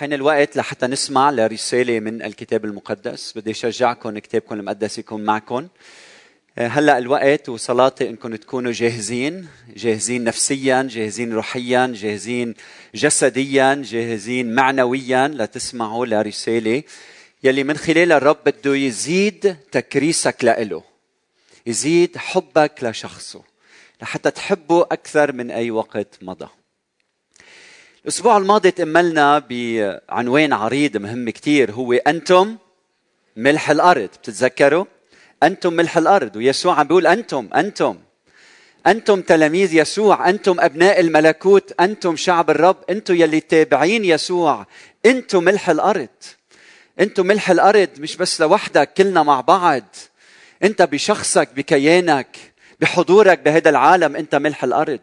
حين الوقت لحتى نسمع لرسالة من الكتاب المقدس بدي أشجعكم كتابكم المقدس يكون معكم. هلأ الوقت وصلاتي إنكم تكونوا جاهزين جاهزين نفسيا جاهزين روحيا جاهزين جسديا جاهزين معنويا لتسمعوا لرسالة يلي من خلال الرب بده يزيد تكريسك لإله يزيد حبك لشخصه لحتى تحبه أكثر من أي وقت مضى. الأسبوع الماضي تأملنا بعنوان عريض مهم كتير. هو أنتم ملح الأرض بتتذكروا؟ أنتم ملح الأرض. ويسوع عم بيقول أنتم أنتم. أنتم تلاميذ يسوع أنتم أبناء الملكوت أنتم شعب الرب أنتم يلي تابعين يسوع. أنتم ملح الأرض. أنتم ملح الأرض مش بس لوحدك كلنا مع بعض. أنت بشخصك بكيانك بحضورك بهذا العالم أنت ملح الأرض.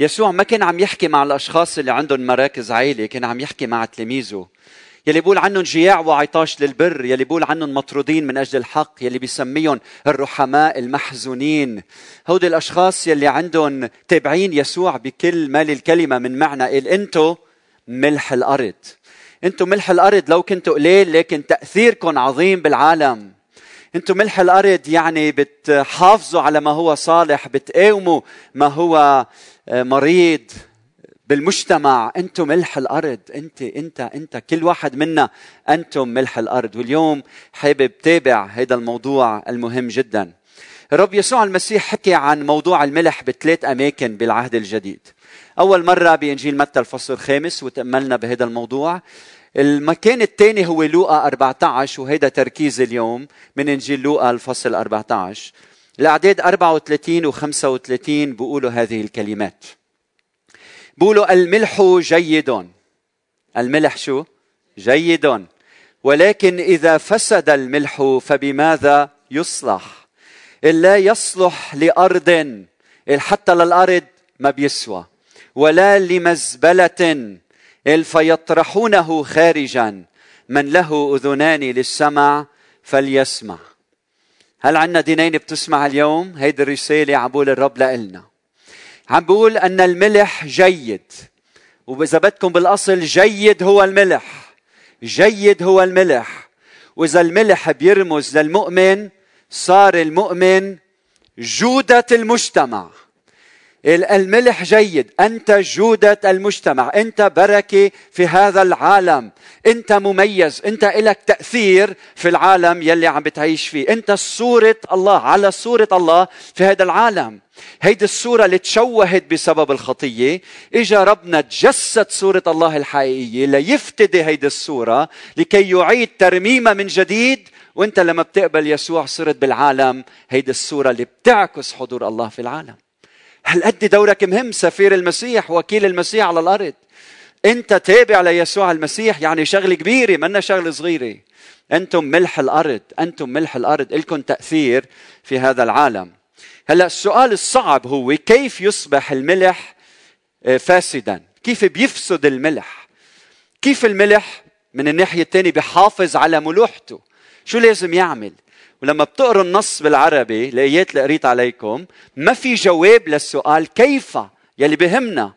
يسوع ما كان عم يحكي مع الأشخاص اللي عندهم مراكز عالية كان عم يحكي مع تلاميذه. يلي بيقول عنهم جياع وعطاش للبر يلي بيقول عنهم مطرودين من أجل الحق يلي بيسميهم الرحماء المحزونين. هودي الأشخاص يلي عندهم تابعين يسوع بكل ما للكلمه من معنى قال أنتو ملح الأرض. أنتو ملح الأرض لو كنتوا قليل لكن تأثيركم عظيم بالعالم. أنتم ملح الأرض يعني بتحافظوا على ما هو صالح بتقاوموا ما هو مريض بالمجتمع أنتم ملح الأرض انت انت انت كل واحد منا أنتم ملح الأرض. واليوم حابب تابع هذا الموضوع المهم جدا. الرب يسوع المسيح حكي عن موضوع الملح بثلاث أماكن بالعهد الجديد. أول مرة بإنجيل متى الفصل الخامس وتأملنا بهذا الموضوع. المكان الثاني هو لوقا 14 وهذا تركيز اليوم من إنجيل لوقا الفصل 14 الأعداد 34 و 35 بيقولوا هذه الكلمات. بيقولوا الملح جيد. الملح شو؟ جيد. ولكن إذا فسد الملح فبماذا يصلح؟ إلا يصلح لأرض. حتى للأرض ما بيسوى. ولا لمزبلة. فيطرحونه خارجا. من له أذنان للسمع فليسمع. هل عندنا دينين بتسمع اليوم؟ هيدي الرسالة عبول الرب لنا عم بقول أن الملح جيد. وإذا بدكم بالأصل جيد هو الملح. جيد هو الملح. وإذا الملح بيرمز للمؤمن صار المؤمن جودة المجتمع. الملح جيد. أنت جودة المجتمع. أنت بركة في هذا العالم. أنت مميز. أنت لك تأثير في العالم يلي عم بتعيش فيه. أنت صورة الله. على صورة الله في هذا العالم. هيدي الصورة اللي تشوهت بسبب الخطية. إجا ربنا تجسد صورة الله الحقيقية ليفتدي هيدي الصورة لكي يعيد ترميمها من جديد. وأنت لما بتقبل يسوع صرت بالعالم. هيدي الصورة اللي بتعكس حضور الله في العالم. هل قد دورك مهم سفير المسيح وكيل المسيح على الأرض؟ أنت تابع ليسوع المسيح يعني شغلة كبيرة منا شغلة صغيرة. أنتم ملح الأرض أنتم ملح الأرض لكم تأثير في هذا العالم. هلأ السؤال الصعب هو كيف يصبح الملح آه، فاسدا؟ كيف بيفسد الملح؟ كيف الملح من الناحية الثانية بيحافظ على ملوحته؟ شو لازم يعمل؟ ولما بتقروا النص بالعربي الايات اللي قريت عليكم. ما في جواب للسؤال كيف؟ يلي بهمنا.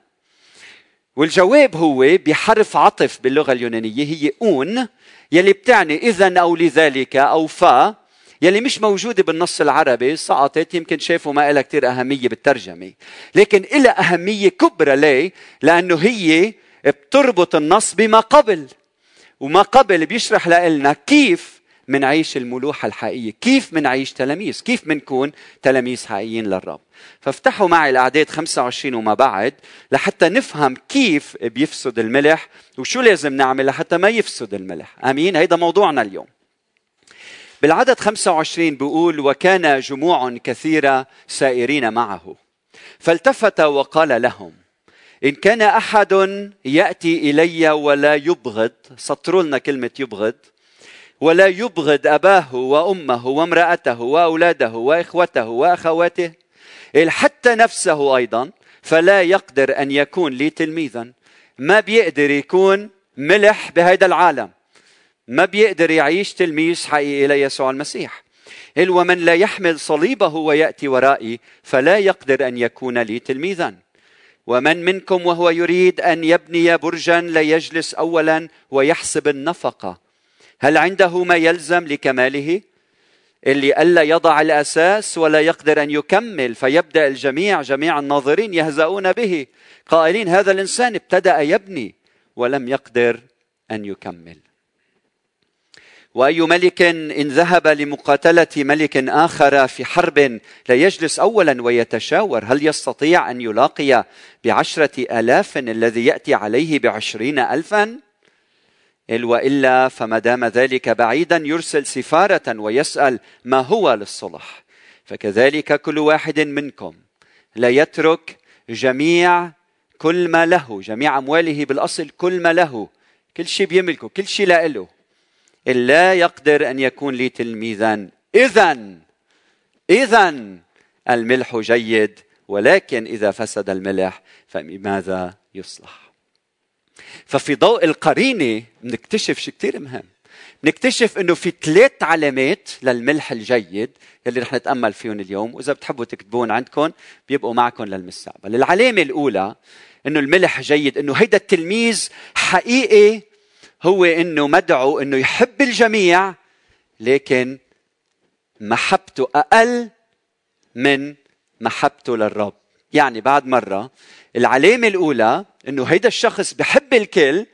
والجواب هو بحرف عطف باللغة اليونانية هي أون يلي بتعني اذا أو لذلك أو فا يلي مش موجودة بالنص العربي سقطت يمكن شافوا ما لها كثير أهمية بالترجمة. لكن لها أهمية كبرى ليه؟ لأنه هي بتربط النص بما قبل. وما قبل بيشرح لنا كيف منعيش الملوحة الحقيقية كيف منعيش تلاميذ؟ كيف منكون تلاميذ حقيقيين للرب؟ فافتحوا معي الأعداد 25 وما بعد لحتى نفهم كيف بيفسد الملح وشو لازم نعمل لحتى ما يفسد الملح. أمين؟ هيدا موضوعنا اليوم. بالعدد 25 بيقول وكان جموع كثيرة سائرين معه. فالتفت وقال لهم إن كان أحد يأتي إلي ولا يبغض. سطروا لنا كلمة يبغض. ولا يبغض أباه وأمه وامرأته وأولاده وإخوته وأخواته. حتى نفسه أيضا فلا يقدر أن يكون لي تلميذا. ما بيقدر يكون ملح بهذا العالم. ما بيقدر يعيش تلميذ حقيقي ليسوع المسيح. قال ومن لا يحمل صليبه ويأتي ورائي فلا يقدر أن يكون لي تلميذا. ومن منكم وهو يريد أن يبني برجا لا يجلس اولا ويحسب النفقة. هل عنده ما يلزم لكماله؟ اللي ألا يضع الأساس ولا يقدر أن يكمل فيبدأ الجميع جميع الناظرين يهزؤون به. قائلين هذا الإنسان ابتدأ يبني ولم يقدر أن يكمل. وأي ملك إن ذهب لمقاتلة ملك آخر في حرب لا يجلس اولا ويتشاور هل يستطيع أن يلاقي بعشرة آلاف الذي يأتي عليه بعشرين الفا؟ وإلا فما دام ذلك بعيدا يرسل سفارة ويسأل ما هو للصلح. فكذلك كل واحد منكم لا يترك جميع كل ما له جميع أمواله بالأصل كل ما له كل شيء بيملكه كل شيء له. إلا يقدر أن يكون لي تلميذا. إذا إذا الملح جيد ولكن إذا فسد الملح فبماذا يصلح؟ ففي ضوء القرينة نكتشف شيء كثير مهم. نكتشف إنه في ثلاث علامات للملح الجيد يلي رح نتأمل فيهم اليوم وإذا بتحبوا تكتبون عندكم بيبقوا معكم للمستقبل. العلامة الأولى إنه الملح جيد إنه هيدا التلميذ حقيقي هو إنه مدعو إنه يحب الجميع لكن محبته أقل من محبته للرب. يعني بعد مرة العلامة الأولى إنه هيدا الشخص بحب الكل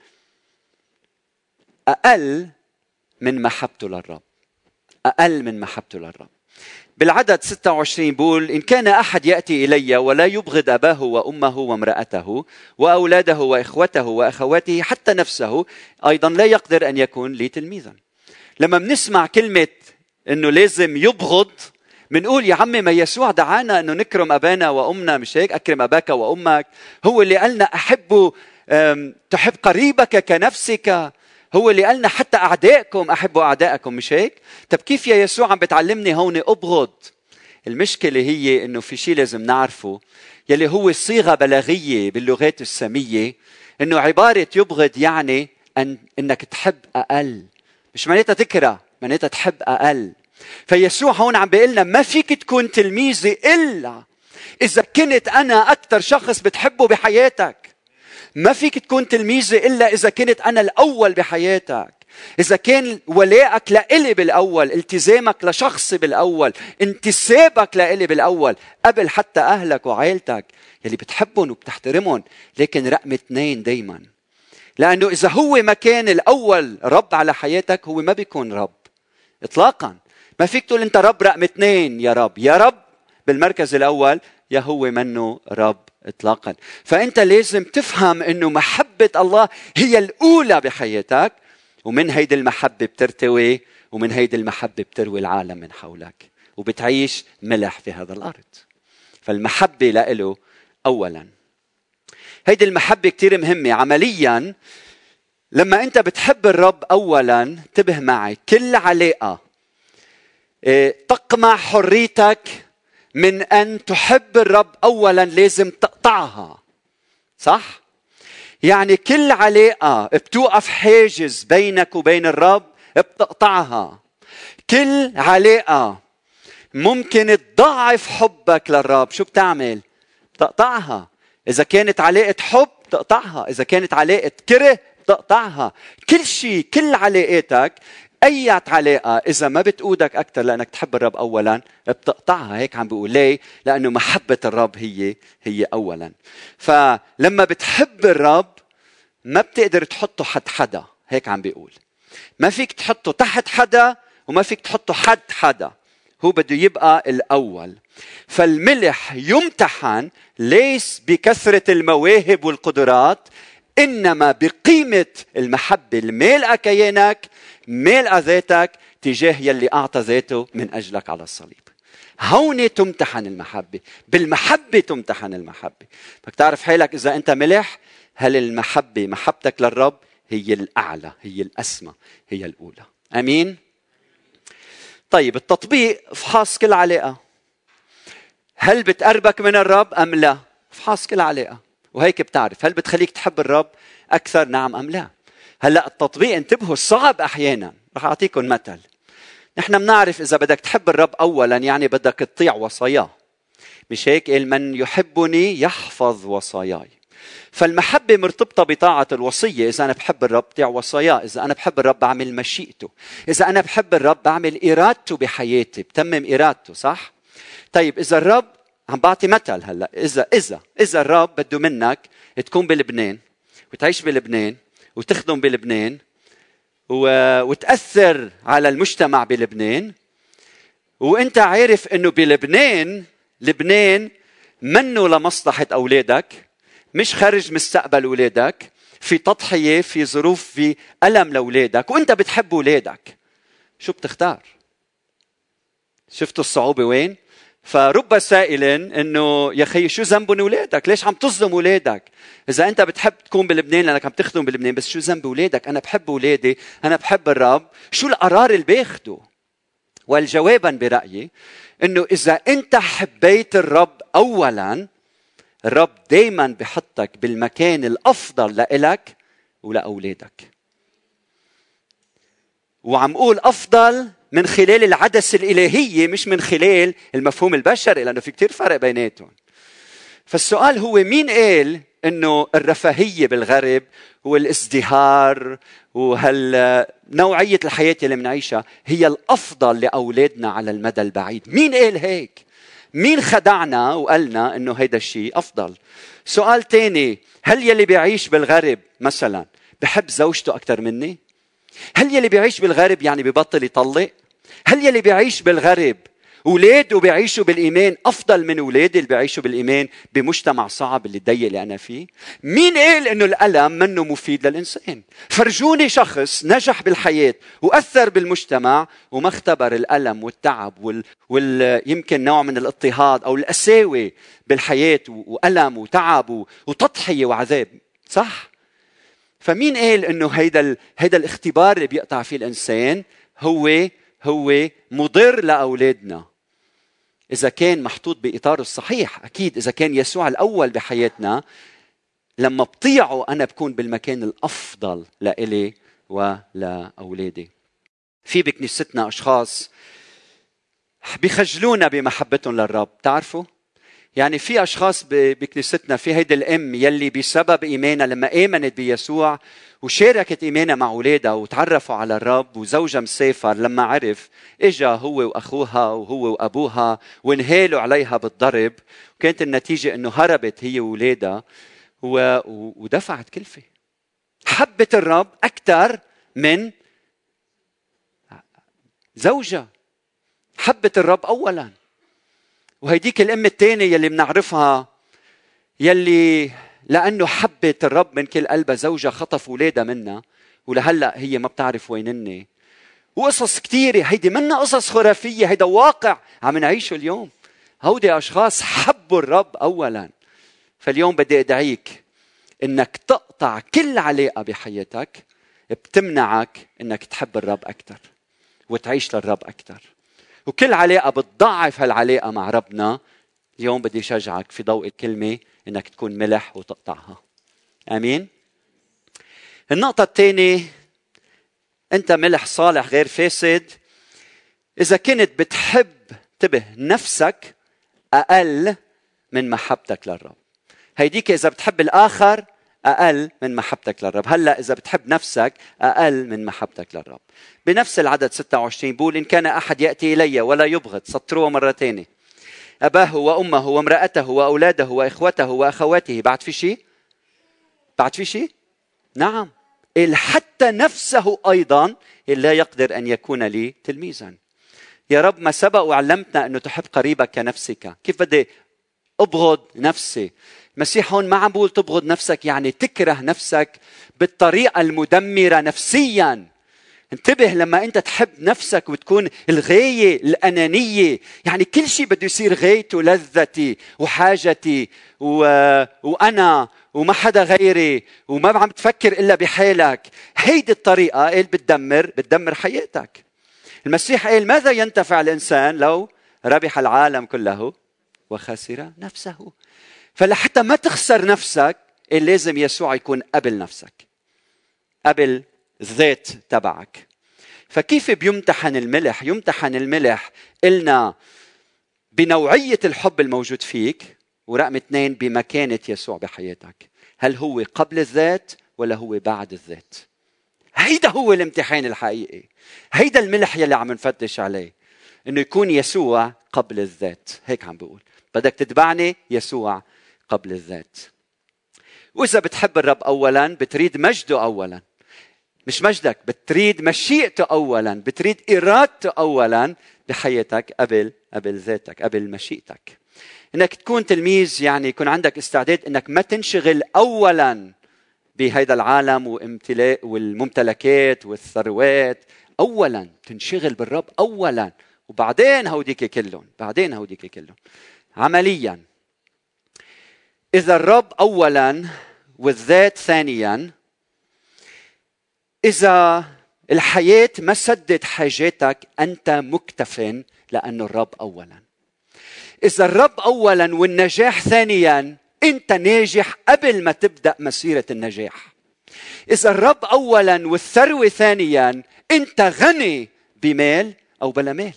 أقل من محبته للرب. أقل من محبته للرب. بالعدد 26 بقول إن كان أحد يأتي إلي ولا يبغض أباه وأمه وامرأته وأولاده وإخوته وأخواته حتى نفسه أيضا لا يقدر أن يكون لي تلميذا. لما بنسمع كلمة أنه لازم يبغض بنقول يا عمي ما يسوع دعانا أنه نكرم أبانا وأمنا. مش هيك؟ أكرم أباك وأمك. هو اللي قالنا أحب تحب قريبك كنفسك. هو اللي قالنا حتى أعدائكم أحبوا أعدائكم. مش هيك؟ طب كيف يا يسوع عم بتعلمني هون أبغض؟ المشكلة هي إنه في شيء لازم نعرفه يلي هو صيغة بلاغية باللغات السامية إنه عبارة يبغض يعني أن إنك تحب أقل. مش معناتها تكره معناتها تحب أقل. فيسوع هون عم بيقول لنا ما فيك تكون تلميذي إلا إذا كنت أنا أكثر شخص بتحبه بحياتك. ما فيك تكون تلميذي إلا إذا كنت أنا الأول بحياتك. إذا كان ولائك لإلي بالأول التزامك لشخصي بالأول انتسابك لإلي بالأول قبل حتى أهلك وعائلتك يلي بتحبهم وبتحترمهم لكن رقم اثنين دايما. لأنه إذا هو ما كان الأول رب على حياتك هو ما بيكون رب إطلاقا. ما فيك تقول أنت رب رقم اثنين يا رب. يا رب بالمركز الأول يا هو منه رب اطلاقا. فأنت لازم تفهم إنه محبة الله هي الأولى بحياتك ومن هيدي المحبة بترتوي ومن هيدي المحبة بتروي العالم من حولك وبتعيش ملح في هذا الأرض. فالمحبة له اولا. هيدي المحبة كثير مهمة. عمليا لما أنت بتحب الرب اولا انتبه معي كل علاقه تقمع حريتك من أن تحب الرب اولا لازم تقطعها. صح؟ يعني كل علاقة بتوقف حاجز بينك وبين الرب بتقطعها. كل علاقة ممكن تضعف حبك للرب. شو بتعمل؟ تقطعها إذا كانت علاقة حب تقطعها إذا كانت علاقة كره تقطعها كل شيء كل علاقاتك اي علاقه إذا ما بتقودك أكثر لأنك تحب الرب اولا بتقطعها هيك عم بيقول ليه؟ لأنه محبة الرب هي هي اولا. فلما بتحب الرب ما بتقدر تحطه حد حدا هيك عم بيقول. ما فيك تحطه تحت حدا وما فيك تحطه حد حدا. هو بده يبقى الأول. فالملح يمتحن ليس بكثرة المواهب والقدرات إنما بقيمة المحبة المالئة كيانك مالئة ذاتك تجاه يلي أعطى ذاته من أجلك على الصليب. هون تمتحن المحبة بالمحبة تمتحن المحبة. بدك تعرف حالك إذا أنت ملح هل المحبة محبتك للرب هي الأعلى هي الأسمى هي الأولى. أمين؟ طيب التطبيق افحص كل علاقة. هل بتقربك من الرب أم لا؟ افحص كل علاقة. وهيك بتعرف هل بتخليك تحب الرب أكثر؟ نعم أم لا؟ هلأ التطبيق انتبهوا صعب أحيانا. رح أعطيكم مثل. نحن بنعرف إذا بدك تحب الرب اولا يعني بدك تطيع وصاياه. مش هيك؟ من يحبني يحفظ وصاياي. فالمحبة مرتبطة بطاعة الوصية. إذا أنا بحب الرب بطيع وصاياه. إذا أنا بحب الرب بعمل مشيئته. إذا أنا بحب الرب بعمل إرادته بحياتي. بتمم إرادته صح؟ طيب إذا الرب عم بعطي مثل هلا إذا إذا إذا الرب بده منك تكون بلبنان وتعيش بلبنان وتخدم بلبنان وتأثر على المجتمع بلبنان وإنت عارف إنه بلبنان لبنان منه لمصلحة أولادك مش خارج مستقبل أولادك في تضحية في ظروف في ألم لأولادك وأنت بتحب أولادك شو بتختار؟ شفتوا الصعوبة وين؟ فرب سائل إنه يا خي شو ذنبهم اولادك؟ ليش عم تظلم اولادك؟ إذا أنت بتحب تكون بلبنان لأنك عم تخدم بلبنان بس شو ذنب اولادك؟ أنا بحب اولادي، أنا بحب الرب، شو القرار اللي باخده؟ والجوابا برأيي إنه إذا أنت حبيت الرب اولا الرب دايما بحطك بالمكان الأفضل لإلك ولأولادك وعم أقول أفضل من خلال العدسه الإلهية مش من خلال المفهوم البشري لأنه في كتير فرق بيناتهم. فالسؤال هو مين قال إنه الرفاهية بالغرب والازدهار وهال نوعية الحياة اللي بنعيشها هي الأفضل لأولادنا على المدى البعيد؟ مين قال هيك؟ مين خدعنا وقالنا إنه هيدا الشيء أفضل؟ سؤال تاني هل يلي بيعيش بالغرب مثلا بحب زوجته أكثر مني؟ هل يلي بيعيش بالغرب يعني ببطل يطلق؟ هل يلي بيعيش بالغرب اولاده بيعيشوا بالإيمان أفضل من اولادي اللي بيعيشوا بالإيمان بمجتمع صعب اللي الضيق اللي أنا فيه؟ مين قال إنه الألم منه مفيد للإنسان؟ فرجوني شخص نجح بالحياة وأثر بالمجتمع وما اختبر الألم والتعب وال... وال... يمكن نوع من الاضطهاد أو القساوه بالحياة وألم وتعب. وتضحية وعذاب صح؟ فمين قال إنه هيدا. هيدا الاختبار اللي بيقطع فيه الإنسان هو هو مضر لأولادنا إذا كان محطوط باطاره الصحيح أكيد إذا كان يسوع الأول بحياتنا لما بطيعه أنا بكون بالمكان الأفضل لإلي ولأولادي في بكنيستنا أشخاص بخجلونا بمحبتهم للرب تعرفوا يعني في أشخاص بكنيستنا في هيدي الأم يلي بسبب إيمانها لما آمنت بيسوع وشاركت إيمانها مع أولادها وتعرفوا على الرب وزوجها مسافر لما عرف إجا هو وأخوها وهو وأبوها وانهالوا عليها بالضرب وكانت النتيجة إنه هربت هي وأولادها ودفعت كلفة. حبت الرب أكثر من زوجها. حبت الرب اولا. وهيديك الام الثانية يلي بنعرفها يلي لأنه حبت الرب من كل قلبها زوجها خطف اولادها منها ولهلأ هي ما بتعرف وينني وقصص كثيرة هيدي منا قصص خرافية هيدا واقع عم نعيشه اليوم. هودي أشخاص حبوا الرب أولا. فاليوم بدي أدعيك إنك تقطع كل علاقة بحياتك بتمنعك إنك تحب الرب أكثر وتعيش للرب أكثر وكل علاقة بتضعف هالعلاقة مع ربنا اليوم بدي شجعك في ضوء الكلمة إنك تكون ملح وتقطعها. آمين؟ النقطة الثانية أنت ملح صالح غير فاسد إذا كنت بتحب انتبه نفسك أقل من محبتك للرب. هيديك إذا بتحب الآخر أقل من محبتك للرب. هلأ إذا بتحب نفسك أقل من محبتك للرب. بنفس العدد 26 بقول إن كان أحد يأتي إلي ولا يبغض سطروها مرة ثانية أباه وأمه وامرأته وأولاده وإخوته وأخواته. بعد في شيء؟ بعد في شيء؟ نعم. حتى نفسه أيضا لا يقدر أن يكون لي تلميذا. يا رب ما سبق وعلمتنا انه تحب قريبك كنفسك. كيف بدي أبغض نفسي؟ المسيح هون ما عم بقول تبغض نفسك يعني تكره نفسك بالطريقة المدمرة نفسيا. انتبه لما انت تحب نفسك وتكون الغاية الأنانية. يعني كل شيء بده يصير غايته لذتي وحاجتي و... وأنا وما حدا غيري وما عم تفكر إلا بحالك. هيدي الطريقة اللي بتدمر بتدمر حياتك. المسيح قال ماذا ينتفع الإنسان لو ربح العالم كله وخسر نفسه؟ فلحتى ما تخسر نفسك لازم يسوع يكون قبل نفسك قبل الذات تبعك. فكيف بيمتحن الملح؟ يمتحن الملح قلنا بنوعية الحب الموجود فيك ورقم اثنين بمكانة يسوع بحياتك. هل هو قبل الذات ولا هو بعد الذات؟ هيدا هو الامتحان الحقيقي. هيدا الملح يلي عم نفتش عليه إنه يكون يسوع قبل الذات. هيك عم بقول. بدك تتبعني؟ يسوع قبل الذات. وإذا بتحب الرب اولا بتريد مجده اولا. مش مجدك بتريد مشيئته اولا بتريد إرادته اولا بحياتك قبل قبل ذاتك قبل مشيئتك. إنك تكون تلميذ يعني يكون عندك استعداد إنك ما تنشغل اولا بهذا العالم وامتلاء والممتلكات والثروات. اولا تنشغل بالرب اولا. وبعدين هوديك كلهم بعدين هوديك كلهم. عمليا. إذا الرب اولا والذات ثانيا إذا الحياة ما سدت حاجاتك أنت مكتف لأنه الرب اولا. إذا الرب اولا والنجاح ثانيا أنت ناجح قبل ما تبدأ مسيرة النجاح. إذا الرب اولا والثروة ثانيا أنت غني بمال أو بلا مال.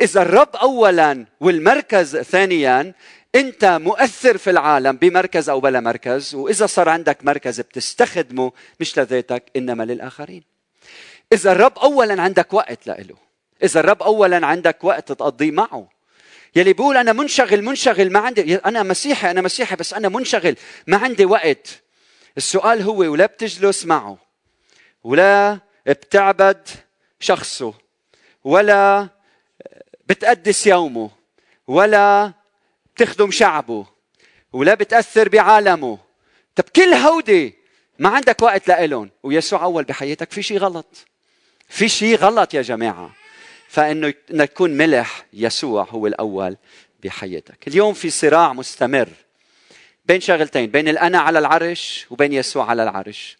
إذا الرب اولا والمركز ثانيا انت مؤثر في العالم بمركز أو بلا مركز واذا صار عندك مركز بتستخدمه مش لذاتك انما للآخرين. إذا الرب اولا عندك وقت له إذا الرب اولا عندك وقت تقضيه معه. يلي بيقول أنا منشغل منشغل ما عندي أنا مسيحي أنا مسيحي بس أنا منشغل ما عندي وقت. السؤال هو ولا بتجلس معه ولا بتعبد شخصه ولا بتقدس يومه ولا بتخدم شعبه ولا بتأثر بعالمه. طب كل هودي ما عندك وقت لإلهم. ويسوع أول بحياتك في شيء غلط. في شيء غلط يا جماعة. فإنه تكون ملح يسوع هو الأول بحياتك. اليوم في صراع مستمر بين شغلتين بين الأنا على العرش وبين يسوع على العرش.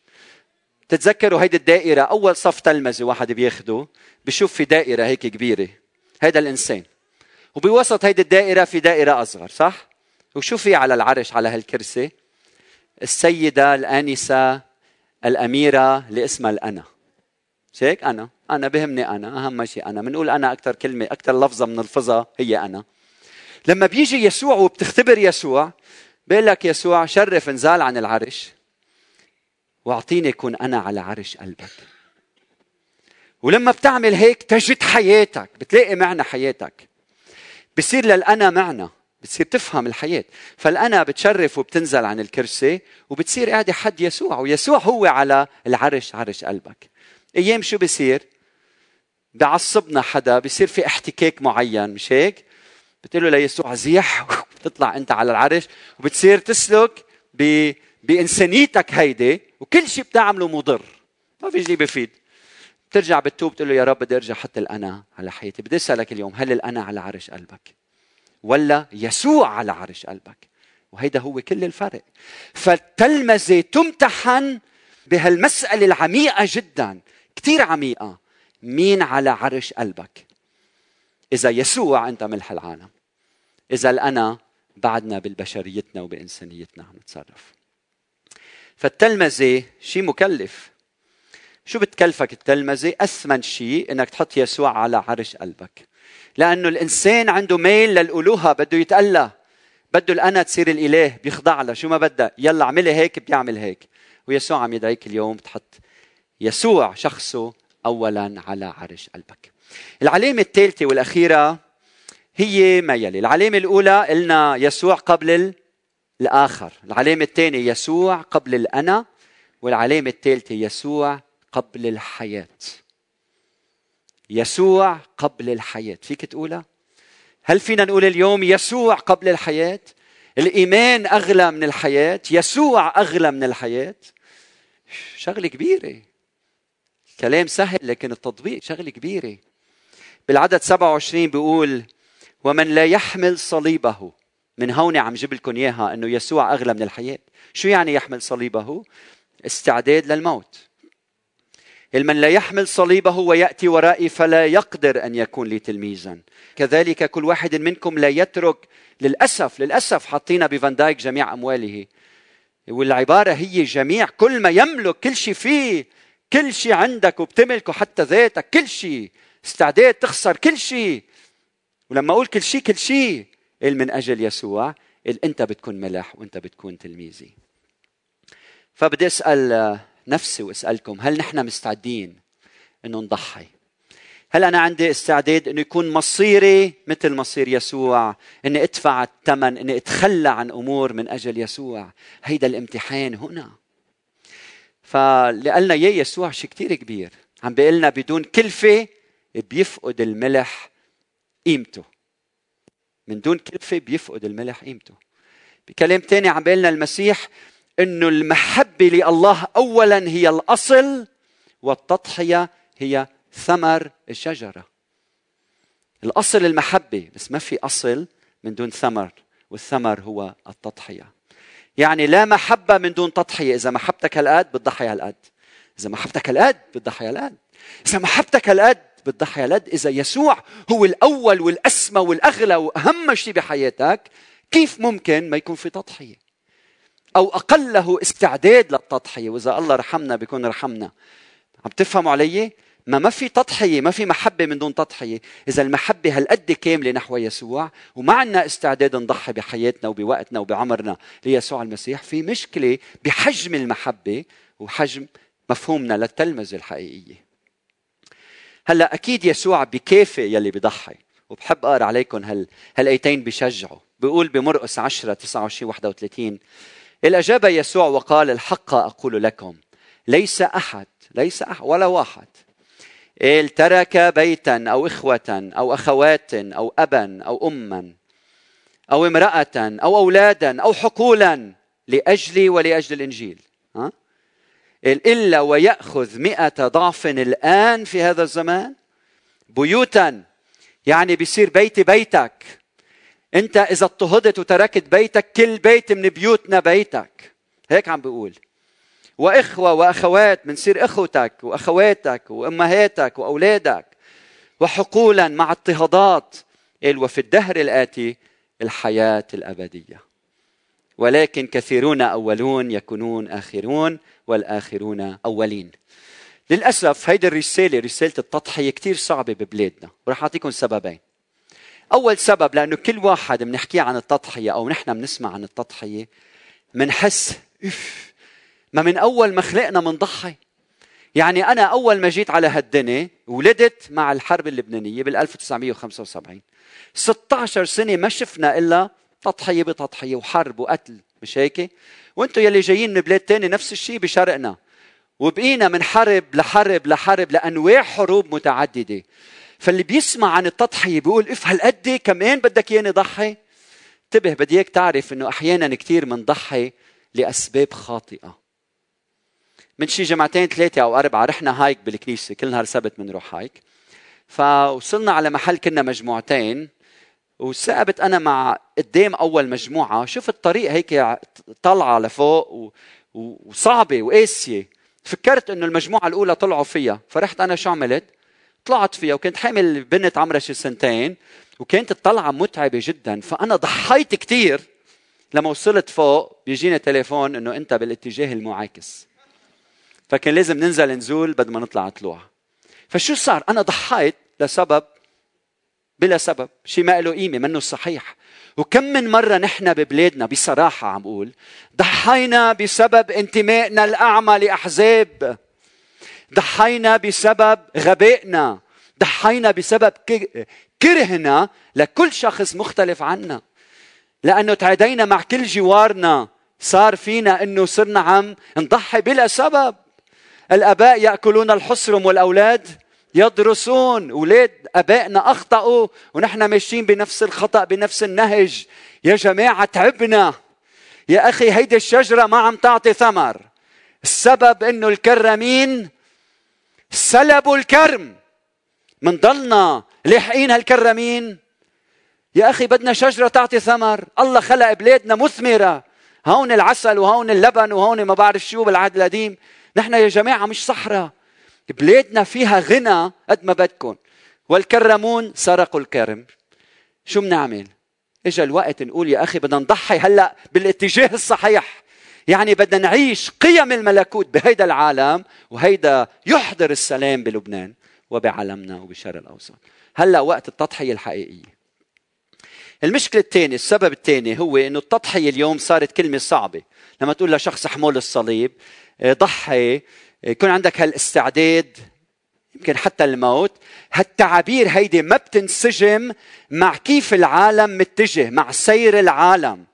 تتذكروا هيدي الدائرة؟ أول صف تلمذة واحد بياخده بشوف في دائرة هيك كبيرة. هذا الإنسان. وبوسط هيدي الدائرة في دائرة أصغر صح؟ وشو في على العرش على هالكرسي؟ السيدة الآنسة الأميرة اللي اسمها الأنا مش هيك؟ أنا أنا بهمني أنا أهم شيء أنا بنقول أنا أكثر كلمة أكثر لفظة بنلفظها هي أنا لما بيجي يسوع وبتختبر يسوع بيقول لك يسوع شرف انزال عن العرش واعطيني كون أنا على عرش قلبك ولما بتعمل هيك تجد حياتك بتلاقي معنى حياتك بصير للأنا معنى بتصير تفهم الحياة. فالأنا بتشرف وبتنزل عن الكرسي وبتصير قاعدة حد يسوع ويسوع هو على العرش عرش قلبك. أيام شو بصير؟ بعصبنا حدا بصير في احتكاك معين مش هيك؟ بتقول له ليسوع زيح بتطلع أنت على العرش وبتصير تسلك ب... بإنسانيتك هيدي وكل شيء بتعمله مضر. ما في شيء بفيد. بترجع بتوب بتقول له يا رب بدي أرجع أحط الأنا على حياتي بدي أسألك اليوم هل الأنا على عرش قلبك ولا يسوع على عرش قلبك؟ وهيدا هو كل الفرق. فالتلمذة تمتحن بهالمسألة العميقة جدا كثير عميقة. مين على عرش قلبك؟ إذا يسوع أنت ملح العالم. إذا الأنا بعدنا بالبشريتنا وبإنسانيتنا عم نتصرف. فالتلمذة شيء مكلف. شو بتكلفك التلمذة؟ أثمن شيء إنك تحط يسوع على عرش قلبك. لأنه الإنسان عنده ميل للألوهة بده يتألى. بده الأنا تصير الإله بيخضع لها شو ما بدها يلا اعملي هيك بيعمل هيك. ويسوع عم يدعيك اليوم تحط يسوع شخصه أولا على عرش قلبك. العلامة الثالثة والأخيرة هي ما يلي. العلامة الأولى قلنا يسوع قبل الآخر. العلامة الثانية يسوع قبل الأنا. والعلامة الثالثة يسوع قبل الحياة. يسوع قبل الحياة. فيك تقولها؟ هل فينا نقول اليوم يسوع قبل الحياة؟ الإيمان أغلى من الحياة. يسوع أغلى من الحياة. شغلة كبيرة. كلام سهل لكن التطبيق شغلة كبيرة. بالعدد 27 بيقول ومن لا يحمل صليبه. من هون عم جيب لكم إياها إنه يسوع أغلى من الحياة. شو يعني يحمل صليبه؟ استعداد للموت. من لا يحمل صليبه ويأتي ورائي فلا يقدر أن يكون لي تلميذا. كذلك كل واحد منكم لا يترك للأسف للأسف حاطينا بفان دايك جميع أمواله. والعبارة هي جميع كل ما يملك كل شيء فيه كل شيء عندك وبتملكه حتى ذاتك كل شيء استعداد تخسر كل شيء ولما أقول كل شيء كل شيء من أجل يسوع أنت بتكون ملح وأنت بتكون تلميذي. فبدي أسأل نفسي وأسألكم هل نحن مستعدين إنه نضحي؟ هل أنا عندي استعداد إنه يكون مصيري مثل مصير يسوع؟ إني أدفع الثمن إني أتخلى عن أمور من أجل يسوع. هيدا الامتحان هنا. فاللي اياه يسوع شيء كثير كبير. عم بيقول لنا بدون كلفة بيفقد الملح قيمته. من دون كلفة بيفقد الملح قيمته. بكلام تاني عم بيقول لنا المسيح انه المحبه لله اولا هي الأصل والتضحية هي ثمر الشجرة. الأصل المحبة بس ما في أصل من دون ثمر والثمر هو التضحية. يعني لا محبة من دون تضحية. إذا محبتك هالقد بتضحي هالقد إذا محبتك هالقد بتضحي هالقد إذا محبتك هالقد بتضحي هالقد إذا يسوع هو الأول والأسمى والأغلى وأهم شيء بحياتك كيف ممكن ما يكون في تضحية؟ أو أقله استعداد للتضحية. وإذا الله رحمنا بيكون رحمنا. عم تفهموا علي؟ ما ما في تضحية ما في محبة من دون تضحية. إذا المحبة هالقد كاملة نحو يسوع وما عندنا استعداد نضحي بحياتنا وبوقتنا وبعمرنا ليسوع المسيح في مشكلة بحجم المحبة وحجم مفهومنا للتلمذة الحقيقية. هلأ أكيد يسوع بكافي يلي بضحي وبحب أقرأ عليكم هال هالآيتين بشجعوا بيقول بمرقس 10 29 31 الاجاب يسوع وقال الحق أقول لكم ليس أحد ليس أحد ولا واحد. قال ترك بيتا أو إخوة أو أخوات أو أبا أو أما أو امرأة أو أولادا أو حقولا لأجلي ولأجل الإنجيل. ها؟ إلا ويأخذ مئة ضعف الآن في هذا الزمان بيوتا يعني بيصير بيتي بيتك. أنت إذا اضطهدت وتركت بيتك كل بيت من بيوتنا بيتك. هيك عم بيقول وإخوة وأخوات بنصير إخوتك وأخواتك وأمهاتك وأولادك وحقولا مع اضطهادات قال وفي الدهر الآتي الحياة الأبدية. ولكن كثيرون أولون يكونون آخرون والآخرون أولين. للأسف هيدي الرسالة رسالة التضحية كثير صعبة ببلادنا. ورح أعطيكم سببين. أول سبب لأنه كل واحد بنحكي عن التضحية أو نحن بنسمع عن التضحية بنحس اف ما من أول ما خلقنا منضحي. يعني أنا أول ما جيت على هالدنيا ولدت مع الحرب اللبنانية بال 1975 16 سنة ما شفنا إلا تضحية بتضحية وحرب وقتل مش هيك؟ وأنتم يلي جايين من بلاد تاني نفس الشيء بشرقنا وبقينا من حرب لحرب لحرب لأنواع حروب متعددة. فاللي بيسمع عن التضحية بيقول اف هالقد كمان بدك إياني ضحي. انتبه بدي اياك تعرف إنه أحيانا كثير بنضحي لأسباب خاطئة. من شي جمعتين ثلاثة أو أربعة رحنا هايك بالكنيسة كل نهار سبت بنروح هايك. فوصلنا على محل كنا مجموعتين وثابت أنا مع قدام أول مجموعة. شفت الطريق هيك طالعه لفوق وصعبة وقاسية. فكرت إنه المجموعة الأولى طلعوا فيها فرحت أنا شو عملت؟ طلعت فيها وكنت حامل بنت عمرها شي سنتين وكانت الطلعة متعبة جدا. فأنا ضحيت كثير لما وصلت فوق بيجيني تليفون إنه أنت بالاتجاه المعاكس. فكان لازم ننزل نزول بدل ما نطلع طلوع. فشو صار؟ أنا ضحيت لسبب بلا سبب. شيء ما له قيمة منه صحيح. وكم من مرة نحن ببلادنا بصراحة عم بقول ضحينا بسبب انتمائنا الأعمى لأحزاب. ضحينا بسبب غبائنا ضحينا بسبب كرهنا لكل شخص مختلف عنا. لأنه تعدينا مع كل جوارنا صار فينا أنه صرنا عم نضحي بلا سبب. الآباء يأكلون الحصرم والأولاد يدرسون أولاد أبائنا أخطأوا ونحن ماشيين بنفس الخطأ بنفس النهج. يا جماعة تعبنا. يا أخي هيدي الشجرة ما عم تعطي ثمر. السبب إنه الكرمين سلبوا الكرم. من ضلنا لاحقين هالكرمين. يا أخي بدنا شجرة تعطي ثمر. الله خلق بلادنا مثمرة. هون العسل وهون اللبن وهون ما بعرف شو بالعهد القديم. نحن يا جماعة مش صحراء. بلادنا فيها غنى قد ما بدكم والكرمون سرقوا الكرم. شو بنعمل؟ اجى الوقت نقول يا أخي بدنا نضحي هلأ بالاتجاه الصحيح. يعني بدنا نعيش قيم الملكوت بهيدا العالم وهيدا يحضر السلام بلبنان وبعالمنا وبالشرق الأوسط. هلأ وقت التضحية الحقيقية. المشكلة الثانية السبب الثاني هو إنه التضحية اليوم صارت كلمة صعبة. لما تقول لشخص حمول الصليب آه، ضحي آه، يكون عندك هالاستعداد يمكن حتى الموت. هالتعابير هيدي ما بتنسجم مع كيف العالم متجه مع سير العالم.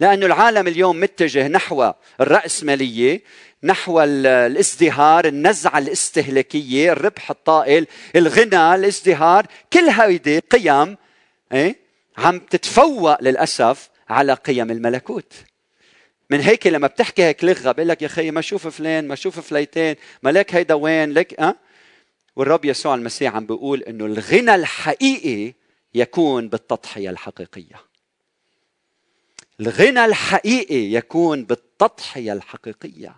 لأن العالم اليوم متجه نحو الرأسمالية نحو الازدهار النزعة الاستهلاكية الربح الطائل الغنى الازدهار كل هيدي قيم إيه؟ عم تتفوق للأسف على قيم الملكوت. من هيك لما بتحكي هيك لغة بقول لك يا خيي ما شوف فلان ما شوف فليتين ما لك هيدا وين لك أه؟ والرب يسوع المسيح عم بيقول إنه الغنى الحقيقي يكون بالتضحية الحقيقية. الغنى الحقيقي يكون بالتضحية الحقيقية.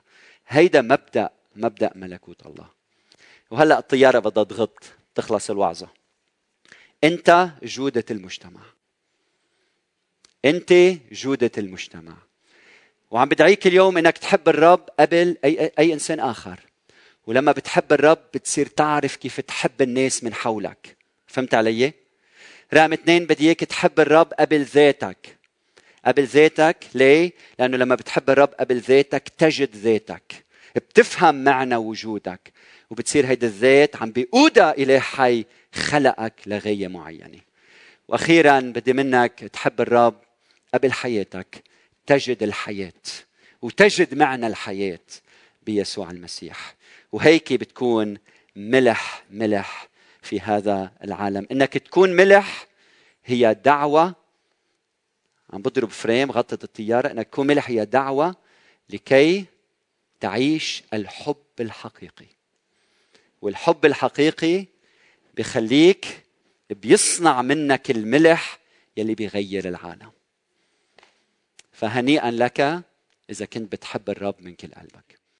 هيدا مبدأ مبدأ ملكوت الله. وهلأ الطيارة بدها تغط تخلص الوعظة. أنت جودة المجتمع. أنت جودة المجتمع. وعم بدعيك اليوم إنك تحب الرب قبل أي أي إنسان آخر. ولما بتحب الرب بتصير تعرف كيف تحب الناس من حولك. فهمت علي؟ رقم اثنين بدي إياك تحب الرب قبل ذاتك. قبل ذاتك. ليه؟ لأنه لما بتحب الرب قبل ذاتك تجد ذاتك بتفهم معنى وجودك وبتصير هيدا الذات عم بيقودها إلى حي خلقك لغاية معينة. وأخيرا بدي منك تحب الرب قبل حياتك تجد الحياة وتجد معنى الحياة بيسوع المسيح. وهيك بتكون ملح ملح في هذا العالم. إنك تكون ملح هي دعوة عم بضرب فريم غطت الطيارة. انك تكون ملح هي دعوة لكي تعيش الحب الحقيقي. والحب الحقيقي بخليك بيصنع منك الملح يلي بيغير العالم. فهنيئا لك إذا كنت بتحب الرب من كل قلبك.